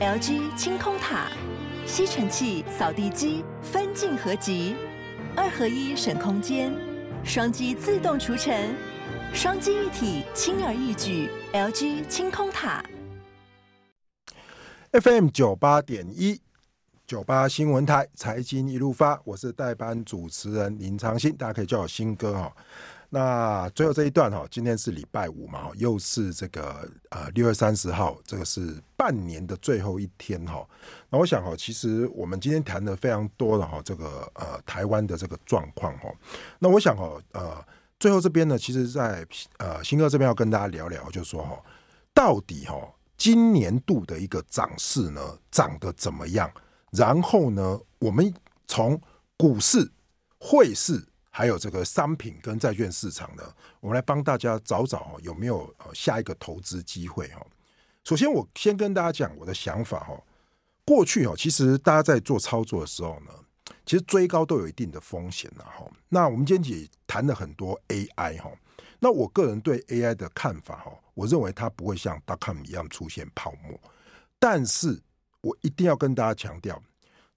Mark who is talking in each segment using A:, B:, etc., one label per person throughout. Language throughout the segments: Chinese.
A: LG 清空塔，吸尘器、扫地机分镜合集，二合一省空间，双击自动除尘，双击一体轻而易举。LG 清空塔
B: ，FM 九八点一九八新闻台财经一路发，我是代班主持人林长兴，大家可以叫我兴哥哈。那最后这一段哈，今天是礼拜五嘛，又是这个呃六月三十号，这个是半年的最后一天哈。那我想哈，其实我们今天谈的非常多的哈，这个呃台湾的这个状况哈。那我想哈，呃最后这边呢，其实在呃兴哥这边要跟大家聊聊，就是说哈，到底哈今年度的一个涨势呢，涨得怎么样？然后呢，我们从股市、汇市。还有这个商品跟债券市场呢，我们来帮大家找找有没有下一个投资机会哈。首先，我先跟大家讲我的想法哈。过去哈，其实大家在做操作的时候呢，其实追高都有一定的风险的哈。那我们今天也谈了很多 AI 哈。那我个人对 AI 的看法哈，我认为它不会像 .com 一样出现泡沫，但是我一定要跟大家强调，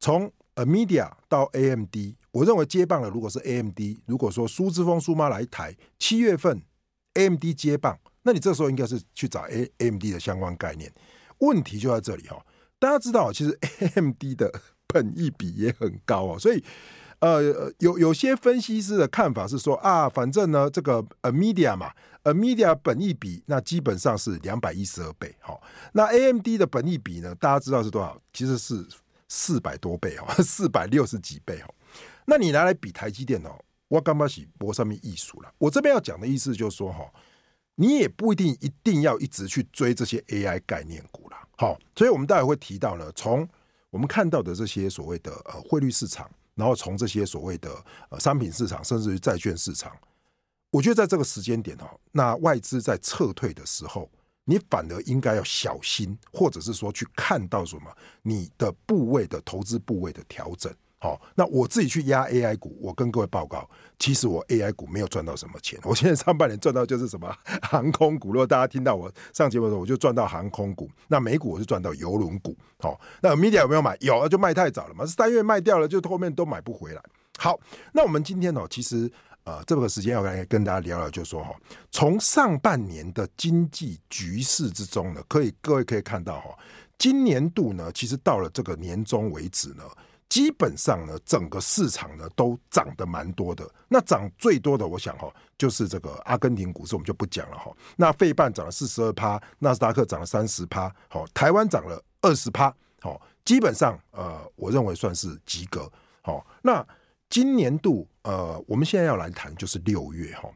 B: 从 Amedia 到 AMD，我认为接棒的如果是 AMD，如果说苏之峰苏妈来台，七月份 AMD 接棒，那你这时候应该是去找 AMD 的相关概念。问题就在这里哈，大家知道其实 AMD 的本益比也很高哦，所以呃有有些分析师的看法是说啊，反正呢这个 A Media 嘛，A Media 本益比那基本上是两百一十二倍，好，那 AMD 的本益比呢，大家知道是多少？其实是。四百多倍哦，四百六十几倍哦。那你拿来比台积电哦，我刚刚是博上面艺术了。我这边要讲的意思就是说哈，你也不一定一定要一直去追这些 AI 概念股了。好，所以我们待会会提到呢，从我们看到的这些所谓的呃汇率市场，然后从这些所谓的呃商品市场，甚至于债券市场，我觉得在这个时间点哦，那外资在撤退的时候。你反而应该要小心，或者是说去看到什么你的部位的投资部位的调整。好，那我自己去压 AI 股，我跟各位报告，其实我 AI 股没有赚到什么钱。我现在上半年赚到就是什么 航空股。如果大家听到我上节目的时候，我就赚到航空股。那美股我是赚到邮轮股。好，那 Media 有没有买？有，就卖太早了嘛。三月卖掉了，就后面都买不回来。好，那我们今天呢，其实。呃，这个时间要来跟大家聊聊，就是说哈，从上半年的经济局势之中呢，可以各位可以看到哈，今年度呢，其实到了这个年终为止呢，基本上呢，整个市场呢都涨得蛮多的。那涨最多的，我想哈，就是这个阿根廷股市，我们就不讲了哈。那费半涨了四十二趴，纳斯达克涨了三十趴，好，台湾涨了二十趴，好，基本上呃，我认为算是及格。好，那。今年度，呃，我们现在要来谈就是六月哈。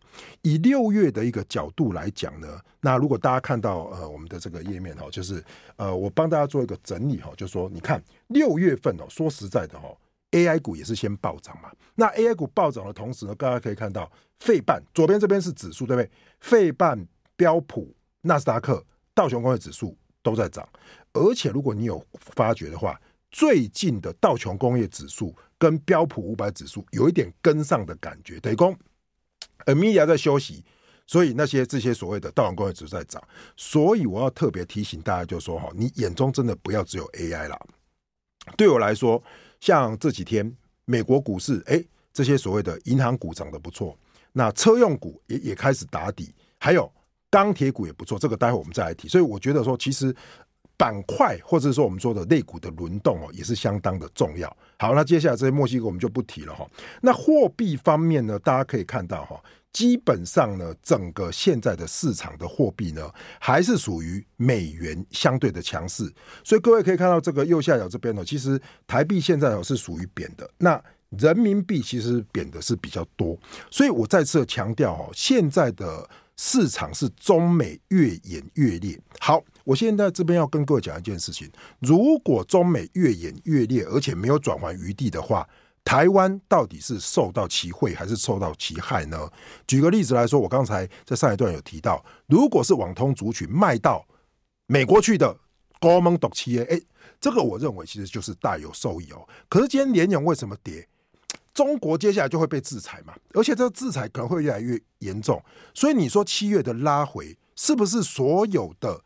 B: 以六月的一个角度来讲呢，那如果大家看到呃我们的这个页面哈，就是呃我帮大家做一个整理哈，就是说你看六月份哦，说实在的哈，AI 股也是先暴涨嘛。那 AI 股暴涨的同时呢，大家可以看到费半左边这边是指数对不对？费半、标普、纳斯达克、道琼工业指数都在涨，而且如果你有发觉的话。最近的道琼工业指数跟标普五百指数有一点跟上的感觉，等于说，NVIDIA 在休息，所以那些这些所谓的道琼工业指数在涨，所以我要特别提醒大家，就说哈，你眼中真的不要只有 AI 啦。对我来说，像这几天美国股市，哎，这些所谓的银行股涨得不错，那车用股也也开始打底，还有钢铁股也不错，这个待会我们再来提。所以我觉得说，其实。板块或者说我们说的类股的轮动哦，也是相当的重要。好，那接下来这些墨西哥我们就不提了哈。那货币方面呢，大家可以看到哈，基本上呢，整个现在的市场的货币呢，还是属于美元相对的强势。所以各位可以看到这个右下角这边呢，其实台币现在哦是属于贬的，那人民币其实贬的是比较多。所以我再次强调哦，现在的市场是中美越演越烈。好。我现在这边要跟各位讲一件事情：如果中美越演越烈，而且没有转圜余地的话，台湾到底是受到其惠还是受到其害呢？举个例子来说，我刚才在上一段有提到，如果是网通族群卖到美国去的高门独企业，哎，这个我认为其实就是大有受益哦。可是今天联咏为什么跌？中国接下来就会被制裁嘛，而且这个制裁可能会越来越严重。所以你说七月的拉回，是不是所有的？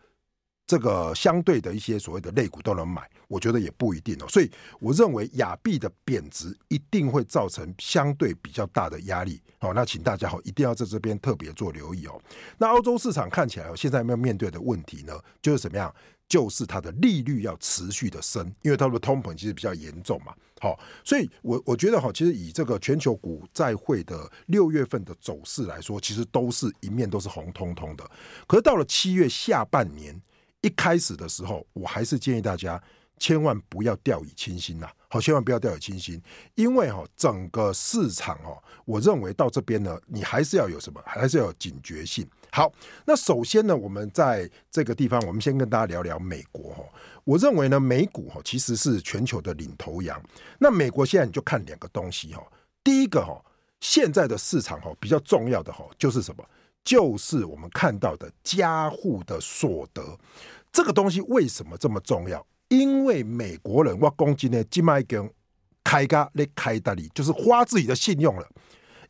B: 这个相对的一些所谓的类股都能买，我觉得也不一定哦。所以我认为亚币的贬值一定会造成相对比较大的压力。好，那请大家好一定要在这边特别做留意哦。那欧洲市场看起来现在有没有面对的问题呢？就是怎么样？就是它的利率要持续的升，因为它的通膨其实比较严重嘛。好，所以我我觉得哈，其实以这个全球股债汇的六月份的走势来说，其实都是一面都是红彤彤的。可是到了七月下半年一开始的时候，我还是建议大家千万不要掉以轻心呐。好，千万不要掉以轻心，因为哈整个市场哦，我认为到这边呢，你还是要有什么，还是要有警觉性。好，那首先呢，我们在这个地方，我们先跟大家聊聊美国哈。我认为呢，美股哈其实是全球的领头羊。那美国现在你就看两个东西哈。第一个哈，现在的市场哈比较重要的哈就是什么？就是我们看到的家户的所得这个东西为什么这么重要？因为美国人哇，公斤呢，金麦根开嘎咧开大利，就是花自己的信用了。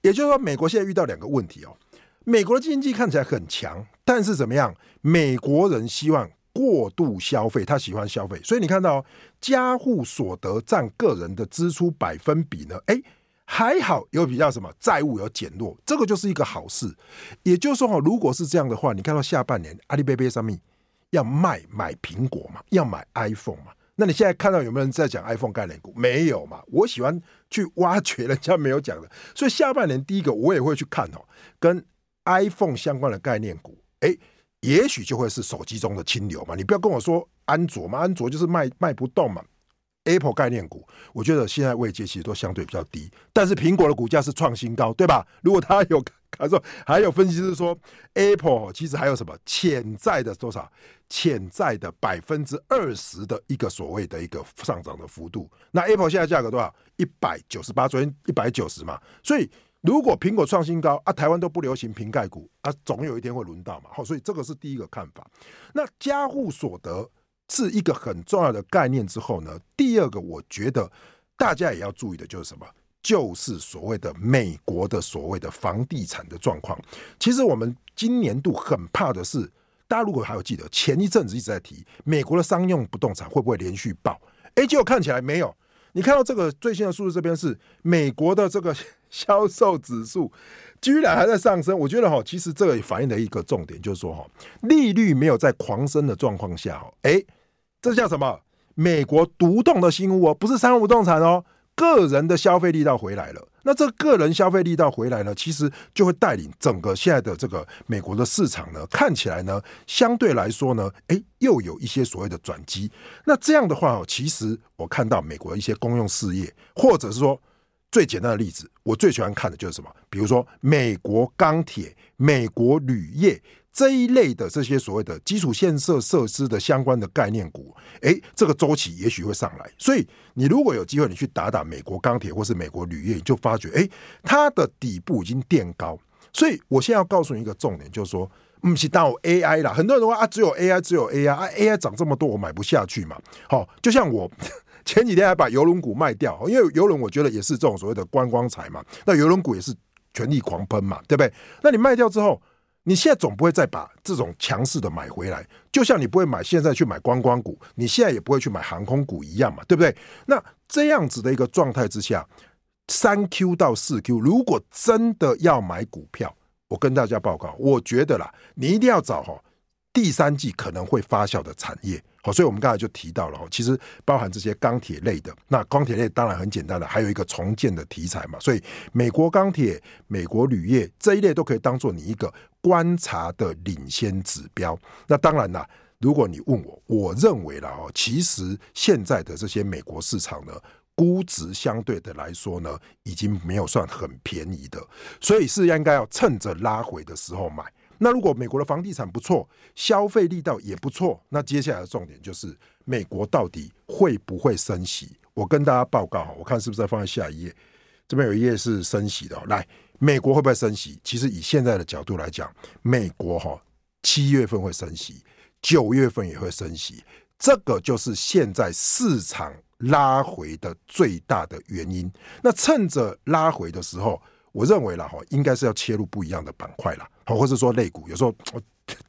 B: 也就是说，美国现在遇到两个问题哦。美国的经济看起来很强，但是怎么样？美国人希望过度消费，他喜欢消费，所以你看到家户所得占个人的支出百分比呢？哎，还好有比较什么债务有减弱，这个就是一个好事。也就是说，如果是这样的话，你看到下半年阿里巴巴上面要卖买苹果嘛，要买 iPhone 嘛？那你现在看到有没有人在讲 iPhone 概念股？没有嘛？我喜欢去挖掘人家没有讲的，所以下半年第一个我也会去看哦，跟。iPhone 相关的概念股，哎，也许就会是手机中的清流嘛。你不要跟我说安卓嘛，安卓就是卖卖不动嘛。Apple 概念股，我觉得现在位阶其实都相对比较低，但是苹果的股价是创新高，对吧？如果他有他 说还有分析师说，Apple 其实还有什么潜在的多少潜在的百分之二十的一个所谓的一个上涨的幅度。那 Apple 现在价格多少？一百九十八，昨天一百九十嘛，所以。如果苹果创新高啊，台湾都不流行瓶盖股啊，总有一天会轮到嘛。好，所以这个是第一个看法。那加户所得是一个很重要的概念之后呢，第二个我觉得大家也要注意的就是什么？就是所谓的美国的所谓的房地产的状况。其实我们今年度很怕的是，大家如果还有记得前一阵子一直在提美国的商用不动产会不会连续爆？哎，结果看起来没有。你看到这个最新的数字，这边是美国的这个 销售指数，居然还在上升。我觉得哈，其实这个反映的一个重点就是说哈，利率没有在狂升的状况下，哎，这叫什么？美国独栋的新屋哦，不是三无动产哦。个人的消费力道回来了，那这个人消费力道回来呢，其实就会带领整个现在的这个美国的市场呢，看起来呢，相对来说呢，诶，又有一些所谓的转机。那这样的话哦，其实我看到美国的一些公用事业，或者是说最简单的例子，我最喜欢看的就是什么？比如说美国钢铁、美国铝业。这一类的这些所谓的基础建设设施的相关的概念股，哎，这个周期也许会上来。所以你如果有机会，你去打打美国钢铁或是美国铝业，你就发觉，哎，它的底部已经垫高。所以我现在要告诉你一个重点，就是说，不是到 AI 啦，很多人说啊，只有 AI，只有 AI 啊，AI 涨这么多，我买不下去嘛。好，就像我 前几天还把游轮股卖掉，因为游轮我觉得也是这种所谓的观光财嘛，那游轮股也是全力狂喷嘛，对不对？那你卖掉之后。你现在总不会再把这种强势的买回来，就像你不会买现在去买观光股，你现在也不会去买航空股一样嘛，对不对？那这样子的一个状态之下，三 Q 到四 Q，如果真的要买股票，我跟大家报告，我觉得啦，你一定要找哈第三季可能会发酵的产业。好，所以我们刚才就提到了，其实包含这些钢铁类的。那钢铁类当然很简单的，还有一个重建的题材嘛。所以美国钢铁、美国铝业这一类都可以当做你一个观察的领先指标。那当然啦，如果你问我，我认为了哦，其实现在的这些美国市场呢，估值相对的来说呢，已经没有算很便宜的，所以是应该要趁着拉回的时候买。那如果美国的房地产不错，消费力道也不错，那接下来的重点就是美国到底会不会升息？我跟大家报告，我看是不是再放在下一页？这边有一页是升息的，来，美国会不会升息？其实以现在的角度来讲，美国哈七月份会升息，九月份也会升息，这个就是现在市场拉回的最大的原因。那趁着拉回的时候。我认为啦，哈，应该是要切入不一样的板块了，好，或者说类股。有时候我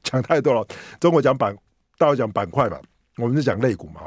B: 讲太多了，中国讲板大家讲板块嘛，我们是讲类股嘛。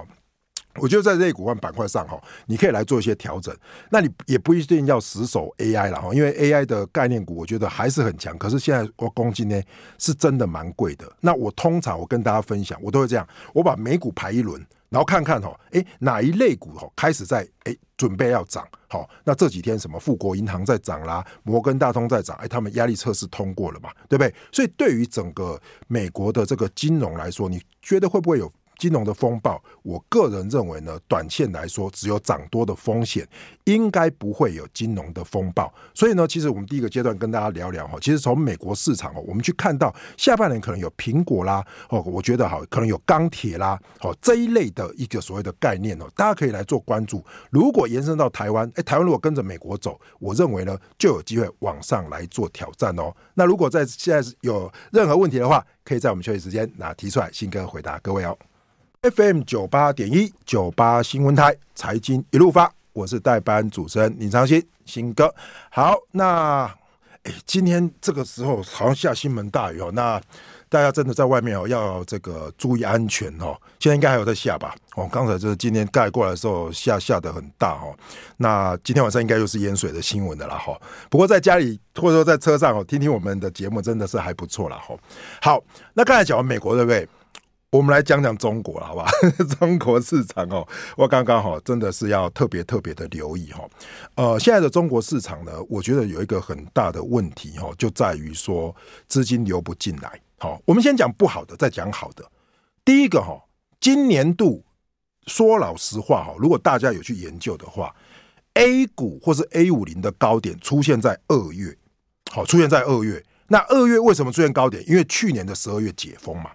B: 我觉得在类股和板块上哈，你可以来做一些调整。那你也不一定要死守 AI 了哈，因为 AI 的概念股我觉得还是很强。可是现在我公斤呢是真的蛮贵的。那我通常我跟大家分享，我都会这样，我把美股排一轮，然后看看哈，诶哪一类股哈开始在诶准备要涨，好，那这几天什么富国银行在涨啦，摩根大通在涨，诶他们压力测试通过了嘛，对不对？所以对于整个美国的这个金融来说，你觉得会不会有？金融的风暴，我个人认为呢，短线来说只有涨多的风险，应该不会有金融的风暴。所以呢，其实我们第一个阶段跟大家聊聊哈，其实从美国市场哦，我们去看到下半年可能有苹果啦，哦，我觉得哈，可能有钢铁啦，哦这一类的一个所谓的概念哦，大家可以来做关注。如果延伸到台湾，诶，台湾如果跟着美国走，我认为呢就有机会往上来做挑战哦。那如果在现在有任何问题的话，可以在我们休息时间那提出来，新哥回答各位哦。FM 九八点一九八新闻台财经一路发，我是代班主持人林长新新哥。好，那诶今天这个时候好像下新门大雨哦，那大家真的在外面哦要这个注意安全哦。现在应该还有在下吧？哦，刚才就是今天盖过来的时候下下的很大哦。那今天晚上应该又是淹水的新闻的了哈。不过在家里或者说在车上哦，听听我们的节目真的是还不错了哈。好，那刚才讲完美国对不对？我们来讲讲中国了，好吧？中国市场哦，我刚刚好真的是要特别特别的留意哈。呃，现在的中国市场呢，我觉得有一个很大的问题哈，就在于说资金流不进来。好，我们先讲不好的，再讲好的。第一个哈，今年度说老实话哈，如果大家有去研究的话，A 股或是 A 五零的高点出现在二月，好，出现在二月。那二月为什么出现高点？因为去年的十二月解封嘛。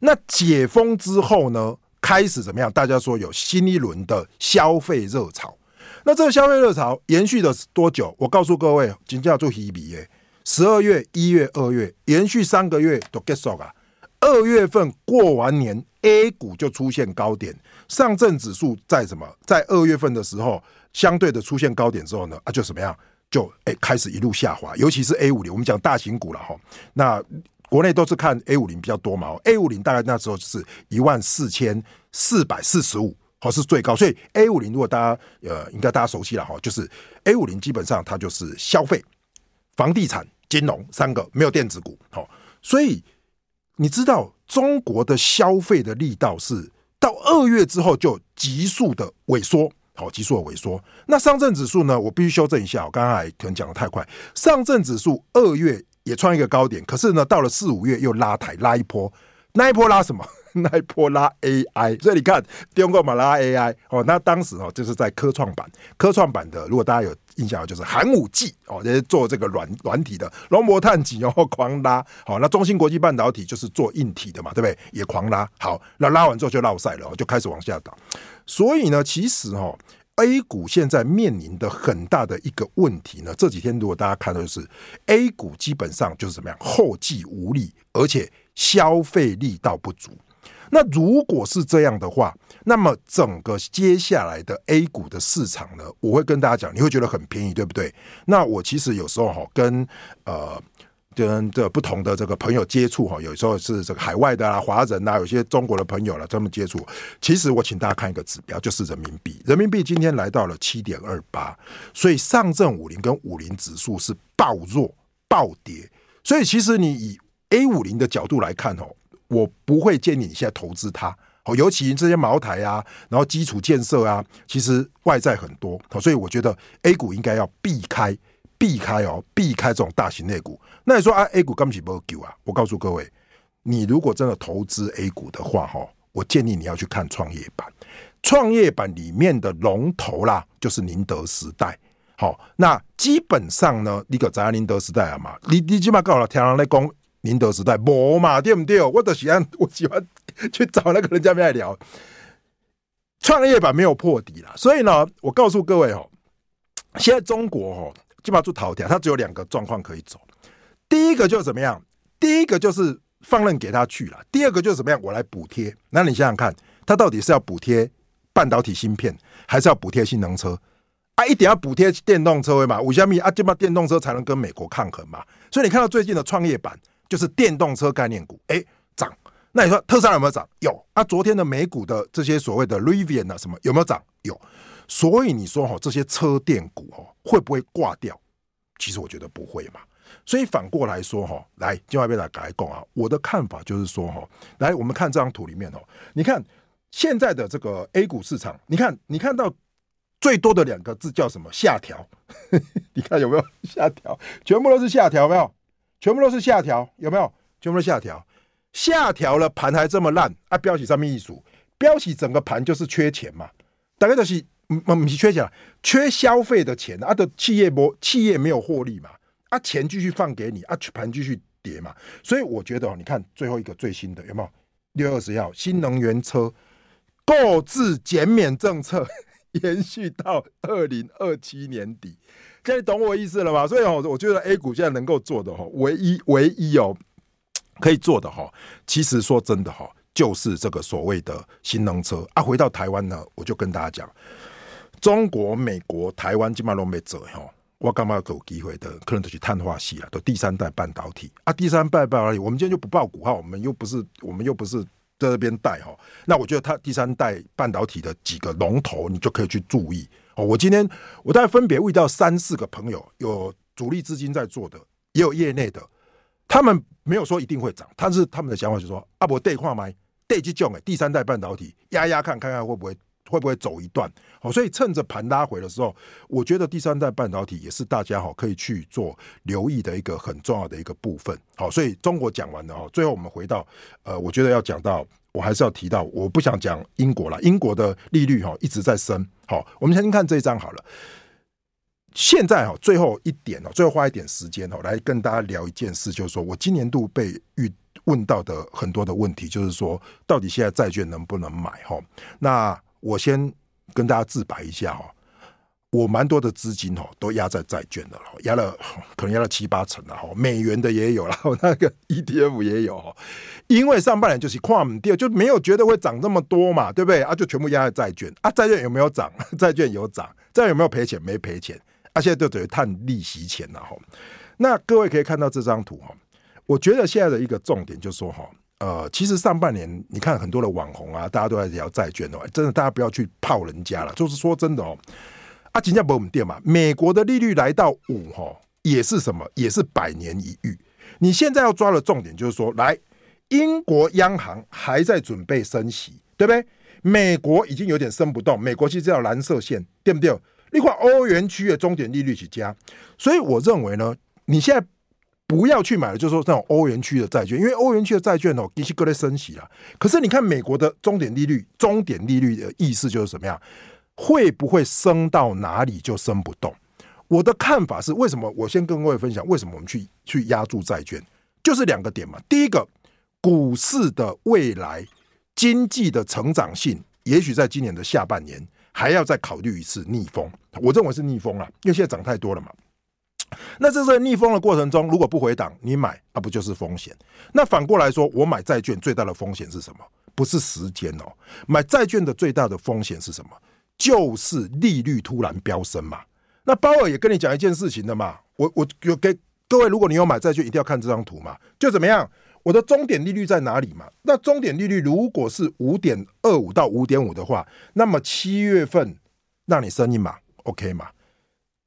B: 那解封之后呢，开始怎么样？大家说有新一轮的消费热潮。那这个消费热潮延续了多久？我告诉各位，今天要做一笔耶，十二月、一月、二月，延续三个月都结束了。二月份过完年，A 股就出现高点，上证指数在什么？在二月份的时候，相对的出现高点之后呢，啊，就怎么样？就哎、欸、开始一路下滑，尤其是 A 五零，我们讲大型股了哈。那国内都是看 A 五零比较多嘛，A 五零大概那时候就是一万四千四百四十五，好是最高，所以 A 五零如果大家呃应该大家熟悉了哈，就是 A 五零基本上它就是消费、房地产、金融三个，没有电子股，好，所以你知道中国的消费的力道是到二月之后就急速的萎缩，好，急速的萎缩。那上证指数呢，我必须修正一下，我刚刚还可能讲的太快，上证指数二月。也创一个高点，可是呢，到了四五月又拉抬拉一波，那一波拉什么？那一波拉 AI，所以你看，中国嘛拉 AI 哦，那当时哦就是在科创板，科创板的，如果大家有印象，就是寒武纪哦，就是做这个软软体的龙博碳极哦狂拉，好，那中芯国际半导体就是做硬体的嘛，对不对？也狂拉，好，那拉完之后就落赛了，就开始往下倒，所以呢，其实哦。A 股现在面临的很大的一个问题呢，这几天如果大家看到的是 A 股基本上就是怎么样，后继无力，而且消费力道不足。那如果是这样的话，那么整个接下来的 A 股的市场呢，我会跟大家讲，你会觉得很便宜，对不对？那我其实有时候哈跟呃。跟这不同的这个朋友接触哈，有时候是这个海外的啊、华人啊，有些中国的朋友了，这么接触。其实我请大家看一个指标，就是人民币。人民币今天来到了七点二八，所以上证五零跟五零指数是暴弱暴跌。所以其实你以 A 五零的角度来看哦，我不会建议你现在投资它哦，尤其这些茅台啊，然后基础建设啊，其实外债很多，所以我觉得 A 股应该要避开。避开哦，避开这种大型类股。那你说啊，A 股根本就不救啊！我告诉各位，你如果真的投资 A 股的话，哈，我建议你要去看创业板。创业板里面的龙头啦，就是宁德时代。好，那基本上呢，你个在宁德时代啊嘛，你你起码告诉天上来讲宁德时代，无嘛，对不对？我都喜欢，我喜欢去找那个人家来聊。创业板没有破底了，所以呢，我告诉各位哦，现在中国哦。基本上做头条，它只有两个状况可以走。第一个就是怎么样？第一个就是放任给他去了。第二个就是怎么样？我来补贴。那你想想看，他到底是要补贴半导体芯片，还是要补贴新能车？啊，一定要补贴电动车嘛？五千米啊，就把电动车才能跟美国抗衡嘛。所以你看到最近的创业板，就是电动车概念股，哎，涨。那你说特斯拉有没有涨？有啊。昨天的美股的这些所谓的 Rivian 啊什么有没有涨？有。所以你说哈，这些车电股哈会不会挂掉？其实我觉得不会嘛。所以反过来说哈，来，另外一边来讲啊。我的看法就是说哈，来，我们看这张图里面哦，你看现在的这个 A 股市场，你看你看到最多的两个字叫什么？下调。你看有没有下调？全部都是下调，有没有？全部都是下调，有没有？全部都下调，下调了盘还这么烂啊！标题上面一数，标题整个盘就是缺钱嘛，大概就是嗯不是缺钱，缺消费的钱啊的企业不企业没有获利嘛。啊，钱继续放给你，啊，盘继续跌嘛，所以我觉得，你看最后一个最新的有没有？六月二十号，新能源车购置减免政策延续到二零二七年底，现在懂我意思了吗？所以哦，我觉得 A 股现在能够做的哈，唯一唯一哦可以做的哈，其实说真的哈，就是这个所谓的新能车啊。回到台湾呢，我就跟大家讲，中国、美国、台湾基本上都没走哈。我干嘛要有机会的？可能都去碳化系啊，都第三代半导体啊，第三代半导体，我们今天就不报股号，我们又不是，我们又不是在这边带哈。那我觉得它第三代半导体的几个龙头，你就可以去注意哦。我今天我大概分别遇到三四个朋友，有主力资金在做的，也有业内的，他们没有说一定会涨，但是他们的想法就是说，啊，我带矿买带去种诶，第三代半导体压压看看看会不会。会不会走一段？好，所以趁着盘拉回的时候，我觉得第三代半导体也是大家哈可以去做留意的一个很重要的一个部分。好，所以中国讲完了哈，最后我们回到呃，我觉得要讲到，我还是要提到，我不想讲英国了，英国的利率哈一直在升。好，我们先看这一张好了。现在哈最后一点哦，最后花一点时间哦，来跟大家聊一件事，就是说我今年度被遇问到的很多的问题，就是说到底现在债券能不能买？哈，那。我先跟大家自白一下哈，我蛮多的资金哈都压在债券的了，压了可能压了七八成了哈，美元的也有了，那个 ETF 也有哈，因为上半年就是跨唔掉，就没有觉得会涨这么多嘛，对不对啊？就全部压在债券啊，债券有没有涨？债券有涨，债有没有赔钱？没赔钱，啊，现在就等于赚利息钱了哈。那各位可以看到这张图哈，我觉得现在的一个重点就是说哈。呃，其实上半年你看很多的网红啊，大家都在聊债券哦，真的大家不要去泡人家了。就是说真的哦，啊，金价不稳定嘛，美国的利率来到五哈，也是什么，也是百年一遇。你现在要抓的重点就是说，来，英国央行还在准备升息，对不对？美国已经有点升不动，美国其实叫蓝色线，对不对？另外，欧元区的终点利率起加，所以我认为呢，你现在。不要去买了，就是说那种欧元区的债券，因为欧元区的债券哦，必须各类升息了。可是你看美国的终点利率，终点利率的意思就是什么样？会不会升到哪里就升不动？我的看法是，为什么？我先跟各位分享，为什么我们去去压住债券，就是两个点嘛。第一个，股市的未来经济的成长性，也许在今年的下半年还要再考虑一次逆风。我认为是逆风啊，因为现在涨太多了嘛。那这是逆风的过程中，如果不回档，你买那不就是风险？那反过来说，我买债券最大的风险是什么？不是时间哦，买债券的最大的风险是什么？就是利率突然飙升嘛。那鲍尔也跟你讲一件事情的嘛，我我有给各位，如果你有买债券，一定要看这张图嘛。就怎么样？我的终点利率在哪里嘛？那终点利率如果是五点二五到五点五的话，那么七月份让你升一码，OK 嘛？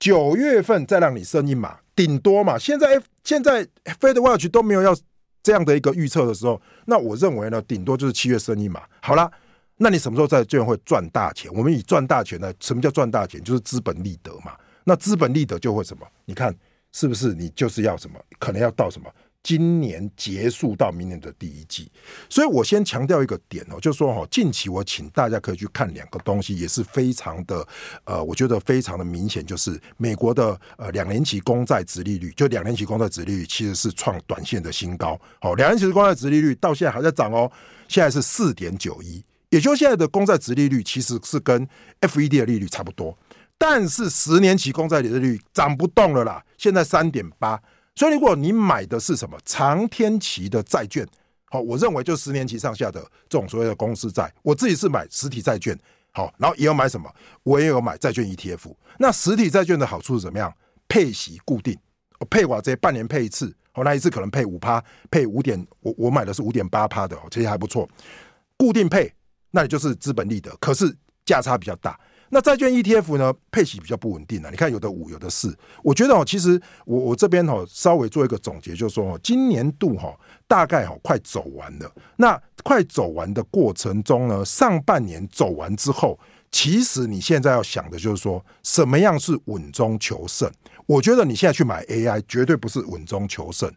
B: 九月份再让你升一码，顶多嘛。现在现在 Fed Watch 都没有要这样的一个预测的时候，那我认为呢，顶多就是七月升一码。好了，那你什么时候在券会赚大钱？我们以赚大钱呢？什么叫赚大钱？就是资本利得嘛。那资本利得就会什么？你看是不是？你就是要什么？可能要到什么？今年结束到明年的第一季，所以我先强调一个点哦，就是说哈，近期我请大家可以去看两个东西，也是非常的呃，我觉得非常的明显，就是美国的呃两年期公债殖利率，就两年期公债殖利率其实是创短线的新高，好，两年期公债殖利率到现在还在涨哦，现在是四点九一，也就现在的公债殖利率其实是跟 FED 的利率差不多，但是十年期公债的利率涨不动了啦，现在三点八。所以，如果你买的是什么长天期的债券，好，我认为就十年期上下的这种所谓的公司债，我自己是买实体债券，好，然后也有买什么，我也有买债券 ETF。那实体债券的好处是怎么样？配息固定，配我这半年配一次，哦，那一次可能配五趴，配五点，我我买的是五点八趴的，其实还不错。固定配，那你就是资本利得，可是价差比较大。那债券 ETF 呢，配息比较不稳定啊。你看有的五，有的四。我觉得哦，其实我我这边哦，稍微做一个总结，就是说，今年度哈大概哈快走完了。那快走完的过程中呢，上半年走完之后，其实你现在要想的就是说，什么样是稳中求胜？我觉得你现在去买 AI 绝对不是稳中求胜。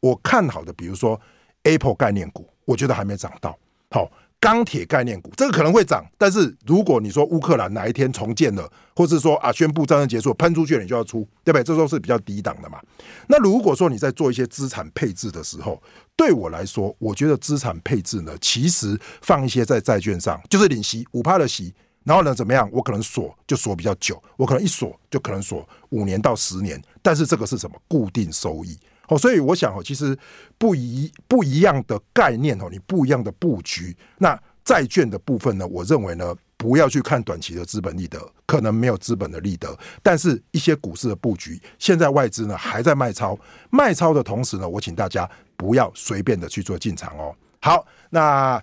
B: 我看好的，比如说 Apple 概念股，我觉得还没涨到。好。钢铁概念股这个可能会涨，但是如果你说乌克兰哪一天重建了，或是说啊宣布战争结束，喷出去了你就要出，对不对？这都是比较低档的嘛。那如果说你在做一些资产配置的时候，对我来说，我觉得资产配置呢，其实放一些在债券上，就是领息五趴的息，然后呢怎么样？我可能锁就锁比较久，我可能一锁就可能锁五年到十年，但是这个是什么？固定收益。哦，所以我想哦，其实不一不一样的概念哦，你不一样的布局。那债券的部分呢，我认为呢，不要去看短期的资本利得，可能没有资本的利得。但是一些股市的布局，现在外资呢还在卖超，卖超的同时呢，我请大家不要随便的去做进场哦。好，那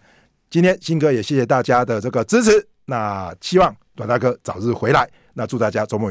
B: 今天新哥也谢谢大家的这个支持，那希望短大哥早日回来。那祝大家周末愉快。